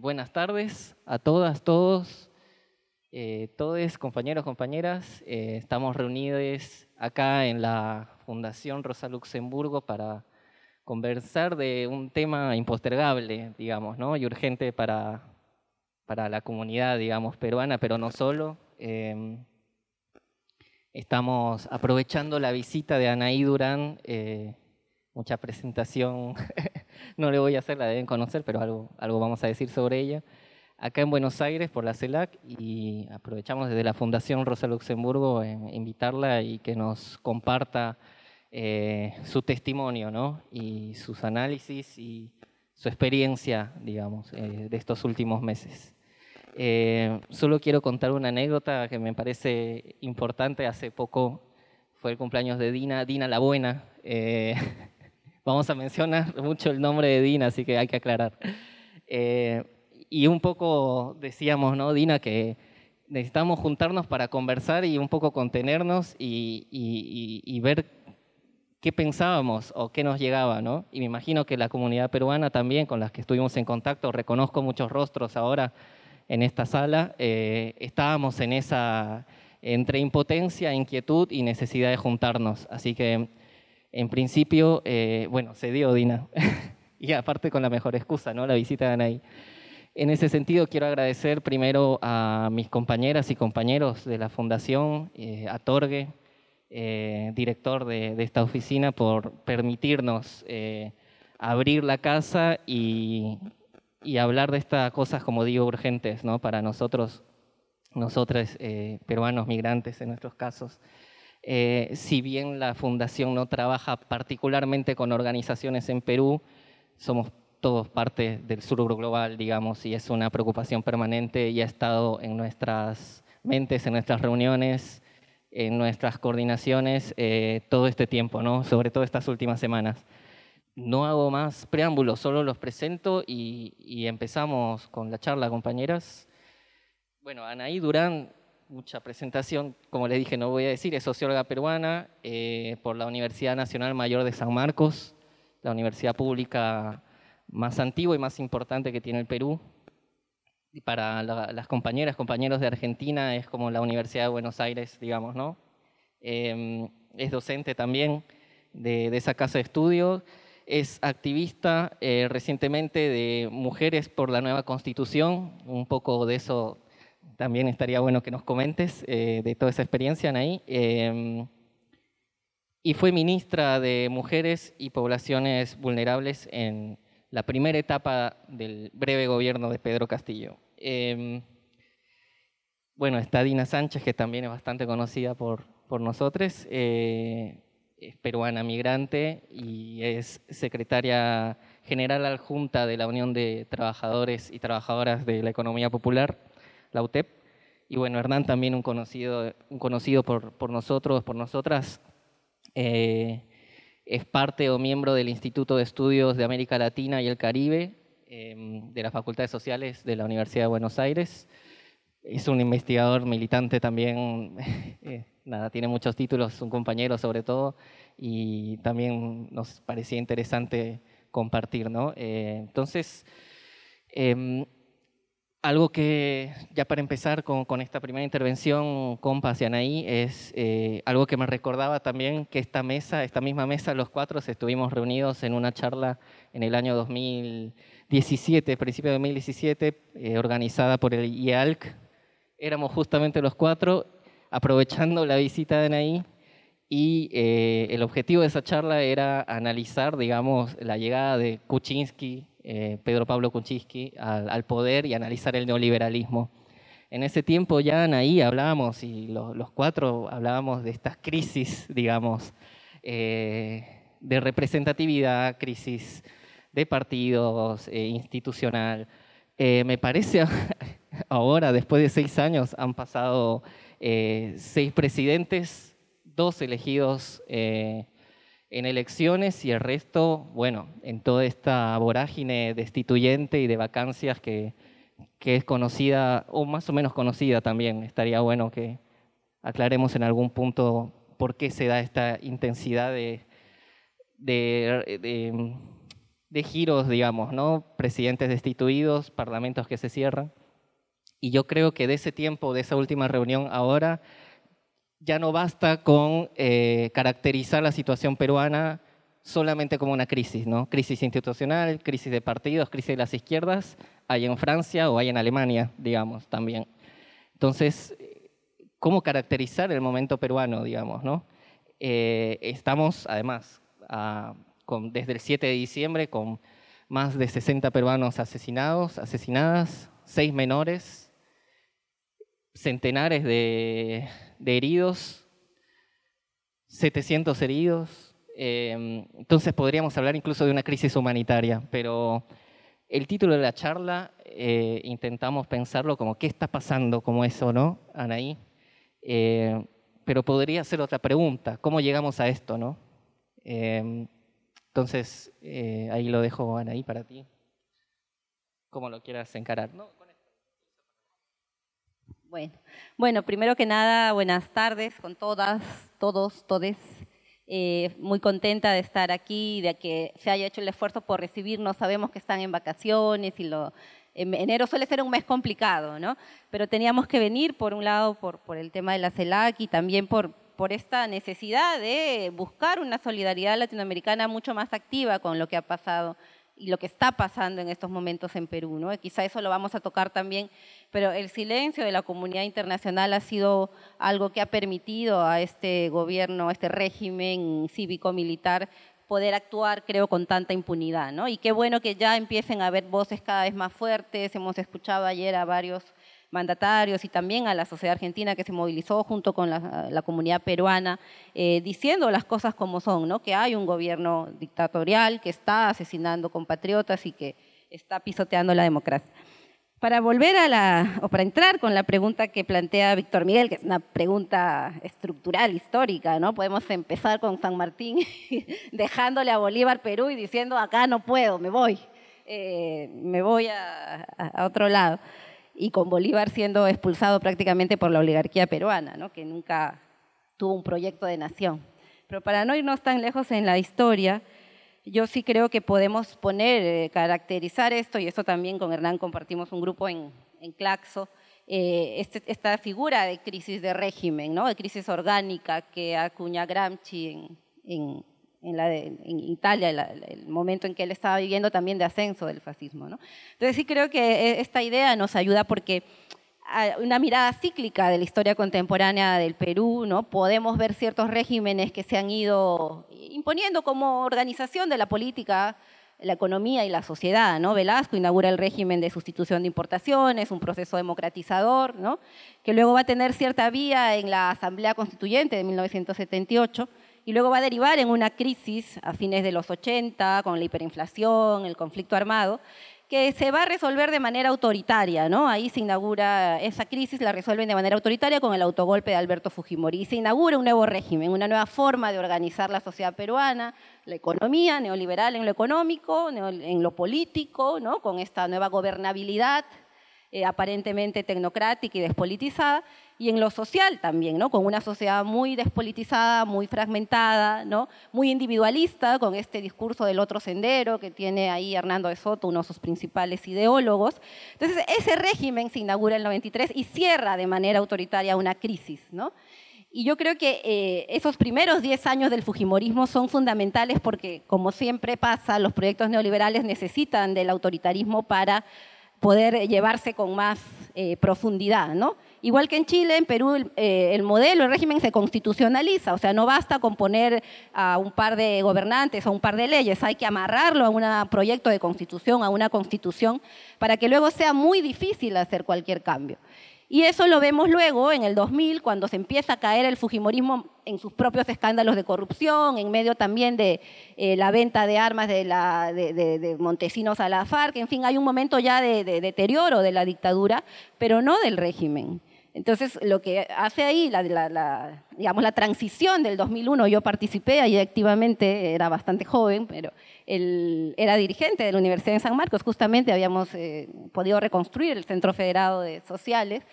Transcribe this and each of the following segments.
Buenas tardes a todas, todos, eh, todos, compañeros, compañeras. Eh, estamos reunidos acá en la Fundación Rosa Luxemburgo para conversar de un tema impostergable, digamos, ¿no? y urgente para, para la comunidad, digamos, peruana, pero no solo. Em, estamos aprovechando la visita de Anaí Durán, eh, mucha presentación no le voy a hacer, la deben conocer, pero algo, algo vamos a decir sobre ella. Acá en Buenos Aires por la CELAC y aprovechamos desde la Fundación Rosa Luxemburgo en invitarla y que nos comparta eh, su testimonio ¿no? y sus análisis y su experiencia, digamos, eh, de estos últimos meses. Eh, solo quiero contar una anécdota que me parece importante. Hace poco fue el cumpleaños de Dina, Dina la Buena. vamos a mencionar mucho el nombre de Dina, así que hay que aclarar. Eh, y un poco decíamos, ¿no, Dina, que necesitamos juntarnos para conversar y un poco contenernos y, ver qué pensábamos o qué nos llegaba, ¿no? Y me imagino que la comunidad peruana también, con las que estuvimos en contacto, reconozco muchos rostros ahora en esta sala, eh, estábamos en esa entre impotencia, inquietud y necesidad de juntarnos. Así que en principio, eh, bueno, se dio Dina, y aparte con la mejor excusa, ¿no? La visita de Anaí. En ese sentido, quiero agradecer primero a mis compañeras y compañeros de la Fundación, eh, a Torgue, eh, director de, esta oficina, por permitirnos abrir la casa y, hablar de estas cosas, como digo, urgentes ¿no? para nosotros, nosotros peruanos migrantes en nuestros casos. Eh, si bien la fundación no trabaja particularmente con organizaciones en Perú, somos todos parte del sur global, digamos, y es una preocupación permanente y ha estado en nuestras mentes, en nuestras reuniones, en nuestras coordinaciones eh, todo este tiempo, ¿no? sobre todo estas últimas semanas. No hago más preámbulos, solo los presento y, y empezamos con la charla, compañeras. Bueno, Anaí Durán mucha presentación, como les dije, no voy a decir, es socióloga peruana eh, por la Universidad Nacional Mayor de San Marcos, la universidad pública más antigua y más importante que tiene el Perú. Y para las compañeras, compañeros de Argentina es como la Universidad de Buenos Aires, digamos, ¿no? Em, es docente también de, esa casa de estudio. Es activista eh, recientemente de Mujeres por la Nueva Constitución, un poco de eso también estaría bueno que nos comentes eh, de toda esa experiencia, Anaí. Em, y fue ministra de Mujeres y Poblaciones Vulnerables en la primera etapa del breve gobierno de Pedro Castillo. Em, bueno, está Dina Sánchez, que también es bastante conocida por, por nosotros, eh, es peruana migrante y es secretaria general adjunta de la Unión de Trabajadores y Trabajadoras de la Economía Popular la UTEP. Y bueno, Hernán también un conocido, un conocido por, por nosotros, por nosotras, eh, es parte o miembro del Instituto de Estudios de América Latina y el Caribe em, de las Facultades Sociales de la Universidad de Buenos Aires. Es un investigador militante también, eh, nada, tiene muchos títulos, un compañero sobre todo, y también nos parecía interesante compartir, ¿no? Eh, entonces, em, algo que, ya para empezar con, esta primera intervención, compas y Anaí, es eh, algo que me recordaba también que esta mesa, esta misma mesa, los cuatro estuvimos reunidos en una charla en el año 2017, principio de 2017, eh, organizada por el IALC. Éramos justamente los cuatro, aprovechando la visita de Anaí, y eh, el objetivo de esa charla era analizar, digamos, la llegada de Kuczynski eh, Pedro Pablo Kuczynski al, poder y analizar el neoliberalismo. En ese tiempo ya ahí hablábamos, y los, cuatro hablábamos de estas crisis, digamos, eh, de representatividad, crisis de partidos, eh, institucional. me parece ahora, después de seis años, han pasado seis presidentes, dos elegidos en elecciones y el resto, bueno, en toda esta vorágine destituyente y de vacancias que, que es conocida, o más o menos conocida también. Estaría bueno que aclaremos en algún punto por qué se da esta intensidad de, de, de giros, digamos, ¿no? Presidentes destituidos, parlamentos que se cierran. Y yo creo que de ese tiempo, de esa última reunión ahora, ya no basta con eh, caracterizar la situación peruana solamente como una crisis, ¿no? Crisis institucional, crisis de partidos, crisis de las izquierdas, hay en Francia o hay en Alemania, digamos, también. Entonces, ¿cómo caracterizar el momento peruano, digamos, no? Eh, estamos, además, con, desde el 7 de diciembre con más de 60 peruanos asesinados, asesinadas, seis menores, centenares de, heridos, 700 heridos. Em, entonces podríamos hablar incluso de una crisis humanitaria, pero el título de la charla eh, intentamos pensarlo como qué está pasando como eso, ¿no, Anaí? Eh, pero podría ser otra pregunta, ¿cómo llegamos a esto, no? Em, entonces, eh, ahí lo dejo, Anaí, para ti. ¿Cómo lo quieras encarar? ¿no? Bueno, bueno, primero que nada, buenas tardes con todas, todos, todes. Eh, muy contenta de estar aquí, de que se haya hecho el esfuerzo por recibirnos. Sabemos que están en vacaciones y lo, en enero suele ser un mes complicado, ¿no? Pero teníamos que venir, por un lado, por, el tema de la CELAC y también por esta necesidad de buscar una solidaridad latinoamericana mucho más activa con lo que ha pasado y lo que está pasando en estos momentos en Perú. ¿no? quizá eso lo vamos a tocar también, pero el silencio de la comunidad internacional ha sido algo que ha permitido a este gobierno, a este régimen cívico-militar poder actuar, creo, con tanta impunidad. ¿no? Y qué bueno que ya empiecen a haber voces cada vez más fuertes. Hemos escuchado ayer a varios mandatarios y también a la sociedad argentina que se movilizó junto con la, comunidad peruana, eh, diciendo las cosas como son, ¿no? que hay un gobierno dictatorial que está asesinando compatriotas y que está pisoteando la democracia. Para volver a la, o para entrar con la pregunta que plantea Víctor Miguel, que es una pregunta estructural, histórica, ¿no? Podemos empezar con San Martín, dejándole a Bolívar Perú y diciendo, acá no puedo, me voy, eh, me voy a, a otro lado y con Bolívar siendo expulsado prácticamente por la oligarquía peruana, ¿no? que nunca tuvo un proyecto de nación. Pero para no irnos tan lejos en la historia, yo sí creo que podemos poner, eh, caracterizar esto, y esto también con Hernán compartimos un grupo en, en Claxo, eh, este, esta figura de crisis de régimen, ¿no? de crisis orgánica que acuña Gramsci en, en, en, Italia, el momento en que él estaba viviendo también de ascenso del fascismo. ¿no? Entonces sí creo que e, esta idea nos ayuda porque una mirada cíclica de la historia contemporánea del Perú, ¿no? podemos ver ciertos regímenes que se han ido imponiendo como organización de la política, la economía y la sociedad. ¿no? Velasco inaugura el régimen de sustitución de importaciones, un proceso democratizador, ¿no? que luego va a tener cierta vía en la Asamblea Constituyente de 1978 y luego va a derivar en una crisis a fines de los 80 con la hiperinflación, el conflicto armado, que se va a resolver de manera autoritaria, ¿no? Ahí se inaugura esa crisis, la resuelven de manera autoritaria con el autogolpe de Alberto Fujimori. Y se inaugura un nuevo régimen, una nueva forma de organizar la sociedad peruana, la economía, neoliberal en lo económico, en lo político, ¿no? Con esta nueva gobernabilidad eh, aparentemente tecnocrática y despolitizada, y en lo social también, ¿no? con una sociedad muy despolitizada, muy fragmentada, ¿no? muy individualista, con este discurso del otro sendero que tiene ahí Hernando de Soto, uno de sus principales ideólogos. Entonces, ese régimen se inaugura en el 93 y cierra de manera autoritaria una crisis. ¿no? Y yo creo que eh, esos primeros 10 años del Fujimorismo son fundamentales porque, como siempre pasa, los proyectos neoliberales necesitan del autoritarismo para poder llevarse con más eh, profundidad, ¿no? Igual que en Chile, en Perú, eh, el modelo, el régimen se constitucionaliza, o sea, no basta con poner a un par de gobernantes o un par de leyes, hay que amarrarlo a un proyecto de constitución, a una constitución, para que luego sea muy difícil hacer cualquier cambio. Y eso lo vemos luego en el 2000, cuando se empieza a caer el Fujimorismo en sus propios escándalos de corrupción, en medio también de eh, la venta de armas de, la, de, Montesinos a la FARC. En fin, hay un momento ya de, deterioro de la dictadura, pero no del régimen. Entonces, lo que hace ahí, la, digamos, la transición del 2001, yo participé ahí activamente, era bastante joven, pero él era dirigente de la Universidad de San Marcos, justamente habíamos eh, podido reconstruir el Centro Federado de Sociales,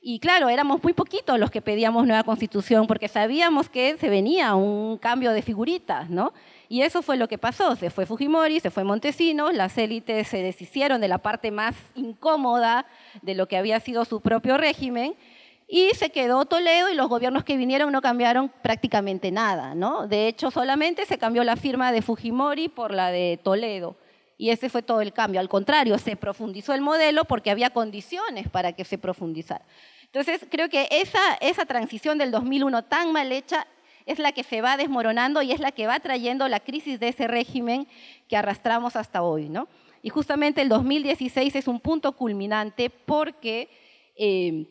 y claro, éramos muy poquitos los que pedíamos nueva constitución porque sabíamos que se venía un cambio de figuritas, ¿no? Y eso fue lo que pasó. Se fue Fujimori, se fue Montesinos, las élites se deshicieron de la parte más incómoda de lo que había sido su propio régimen y se quedó Toledo y los gobiernos que vinieron no cambiaron prácticamente nada. ¿no? De hecho, solamente se cambió la firma de Fujimori por la de Toledo. Y ese fue todo el cambio. Al contrario, se profundizó el modelo porque había condiciones para que se profundizara. Entonces, creo que esa, esa transición del 2001 tan mal hecha es la que se va desmoronando y es la que va trayendo la crisis de ese régimen que arrastramos hasta hoy. ¿no? Y justamente el 2016 es un punto culminante porque eh,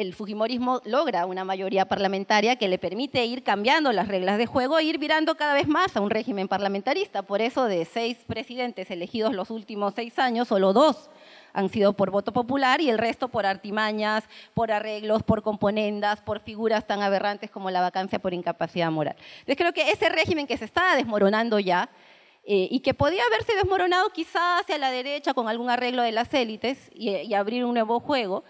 el Fujimorismo logra una mayoría parlamentaria que le permite ir cambiando las reglas de juego e ir virando cada vez más a un régimen parlamentarista. Por eso de seis presidentes elegidos los últimos seis años, solo dos han sido por voto popular y el resto por artimañas, por arreglos, por componendas, por figuras tan aberrantes como la vacancia por incapacidad moral. Entonces creo que ese régimen que se está desmoronando ya eh, y que podía haberse desmoronado quizás hacia la derecha con algún arreglo de las élites y abrir un nuevo juego,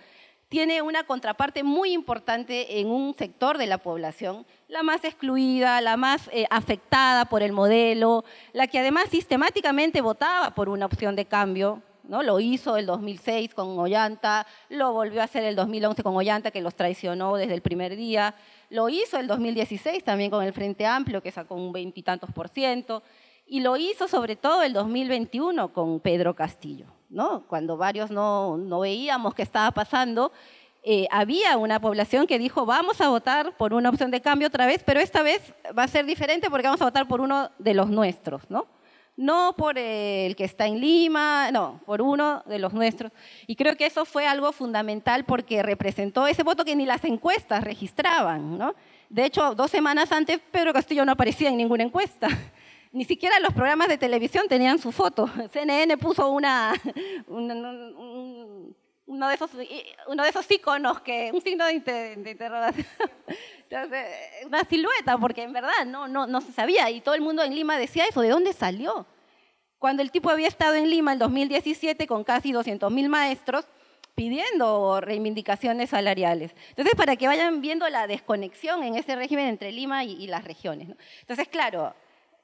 tiene una contraparte muy importante en un sector de la población, la más excluida, la más eh, afectada por el modelo, la que además sistemáticamente votaba por una opción de cambio. ¿no? Lo hizo el 2006 con Ollanta, lo volvió a hacer el 2011 con Ollanta, que los traicionó desde el primer día, lo hizo el 2016 también con el Frente Amplio, que sacó un veintitantos por ciento, y lo hizo sobre todo el 2021 con Pedro Castillo. Cuando varios no, veíamos qué estaba pasando, eh, había una población que dijo, vamos a votar por una opción de cambio otra vez, pero esta vez va a ser diferente porque vamos a votar por uno de los nuestros, ¿no? No por el que está en Lima, no, por uno de los nuestros. Y creo que eso fue algo fundamental porque representó ese voto que ni las encuestas registraban, ¿no? De hecho, dos semanas antes Pedro Castillo no aparecía en ninguna encuesta. Ni siquiera los programas de televisión tenían su foto. CNN puso una, uno, de esos, iconos, un signo de, interrogación, una silueta, porque en verdad no, no, no se sabía y todo el mundo en Lima decía eso, ¿de dónde salió? Cuando el tipo había estado en Lima en 2017 con casi 200.000 maestros, pidiendo reivindicaciones salariales. Entonces, para que vayan viendo la desconexión en ese régimen entre Lima y, las regiones. Entonces, claro,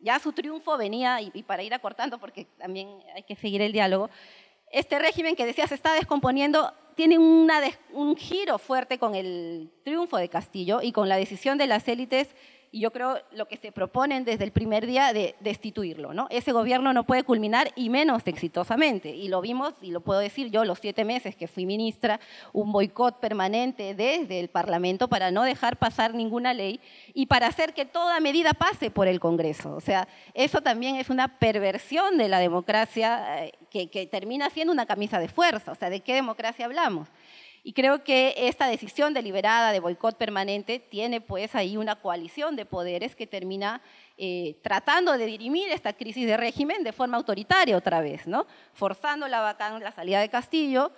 ya su triunfo venía, y, para ir acortando, porque también hay que seguir el diálogo, este régimen que decía se está descomponiendo tiene un giro fuerte con el triunfo de Castillo y con la decisión de las élites y yo creo lo que se proponen desde el primer día de destituirlo. ¿no? Ese gobierno no puede culminar y menos exitosamente. Y lo vimos, y lo puedo decir yo, los siete meses que fui ministra, un boicot permanente desde el Parlamento para no dejar pasar ninguna ley y para hacer que toda medida pase por el Congreso. O sea, eso también es una perversión de la democracia eh, que, que termina siendo una camisa de fuerza. O sea, ¿de qué democracia hablamos? Y creo que esta decisión deliberada de boicot permanente tiene pues ahí una coalición de poderes que termina eh, tratando de dirimir esta crisis de régimen de forma autoritaria otra vez, ¿no? forzando la, la salida de Castillo,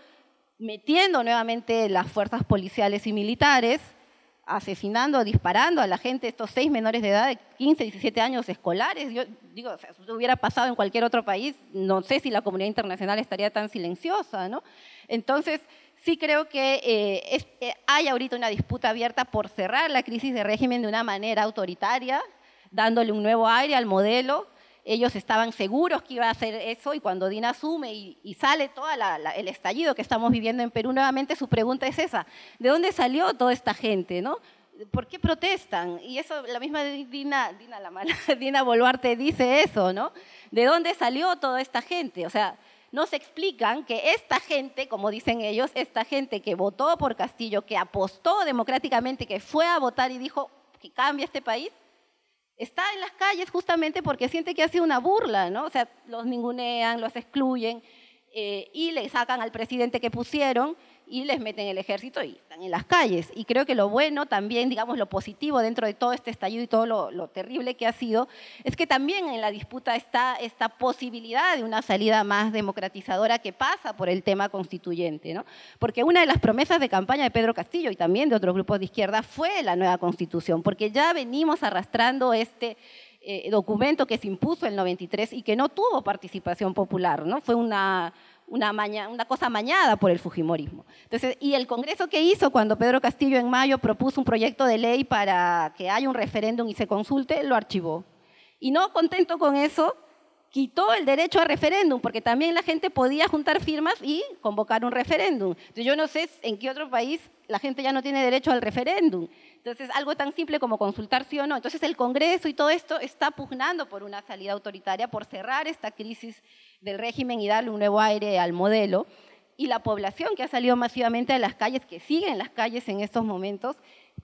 metiendo nuevamente las fuerzas policiales y militares, asesinando, disparando a la gente, estos seis menores de edad de 15, 17 años escolares. Yo digo, si eso hubiera pasado en cualquier otro país, no sé si la comunidad internacional estaría tan silenciosa, ¿no? Entonces, sí creo que eh, eh, hay ahorita una disputa abierta por cerrar la crisis de régimen de una manera autoritaria, dándole un nuevo aire al modelo. Ellos estaban seguros que iba a hacer eso y cuando Dina asume y, sale todo el estallido que estamos viviendo en Perú, nuevamente su pregunta es esa, ¿de dónde salió toda esta gente? ¿no? ¿Por qué protestan? Y eso, la misma Dina, Dina, la mala, Dina Boluarte dice eso, ¿no? ¿De dónde salió toda esta gente? O sea, nos explican que esta gente, como dicen ellos, esta gente que votó por Castillo, que apostó democráticamente, que fue a votar y dijo que cambia este país, está en las calles justamente porque siente que ha sido una burla, ¿no? O sea, los ningunean, los excluyen eh, y le sacan al presidente que pusieron y les meten el ejército y están en las calles. Y creo que lo bueno también, digamos, lo positivo dentro de todo este estallido y todo lo, terrible que ha sido, es que también en la disputa está esta posibilidad de una salida más democratizadora que pasa por el tema constituyente. ¿no? Porque una de las promesas de campaña de Pedro Castillo y también de otros grupos de izquierda fue la nueva constitución, porque ya venimos arrastrando este... Eh, documento que se impuso en el 93 y que no tuvo participación popular, ¿no? Fue una, una, cosa mañada por el Fujimorismo. Entonces, y el Congreso que hizo cuando Pedro Castillo en mayo propuso un proyecto de ley para que haya un referéndum y se consulte, lo archivó. Y no contento con eso, quitó el derecho a referéndum, porque también la gente podía juntar firmas y convocar un referéndum. Entonces, yo no sé en qué otro país la gente ya no tiene derecho al referéndum. Entonces, algo tan simple como consultar sí o no. Entonces, el Congreso y todo esto está pugnando por una salida autoritaria, por cerrar esta crisis del régimen y darle un nuevo aire al modelo. Y la población que ha salido masivamente a las calles, que sigue en las calles en estos momentos,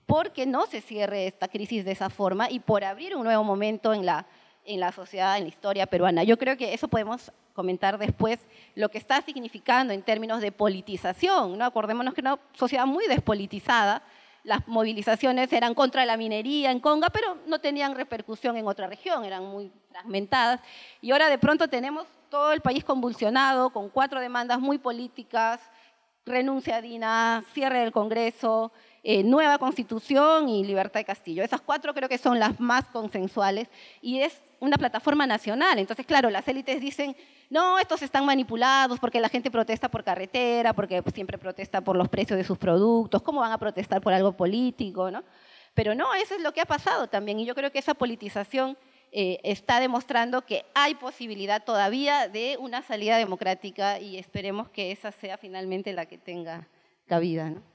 porque no se cierre esta crisis de esa forma y por abrir un nuevo momento en la en la sociedad, en la historia peruana. Yo creo que eso podemos comentar después, lo que está significando en términos de politización. ¿no? Acordémonos que una sociedad muy despolitizada, las movilizaciones eran contra la minería en Conga, pero no tenían repercusión en otra región, eran muy fragmentadas. Y ahora de pronto tenemos todo el país convulsionado, con cuatro demandas muy políticas, renuncia a Dina, cierre del Congreso, eh, nueva constitución y libertad de Castillo. Esas cuatro creo que son las más consensuales y es una plataforma nacional. Entonces, claro, las élites dicen, no, estos están manipulados porque la gente protesta por carretera, porque siempre protesta por los precios de sus productos, ¿cómo van a protestar por algo político? ¿no? Pero no, eso es lo que ha pasado también y yo creo que esa politización eh, está demostrando que hay posibilidad todavía de una salida democrática y esperemos que esa sea finalmente la que tenga cabida. ¿no?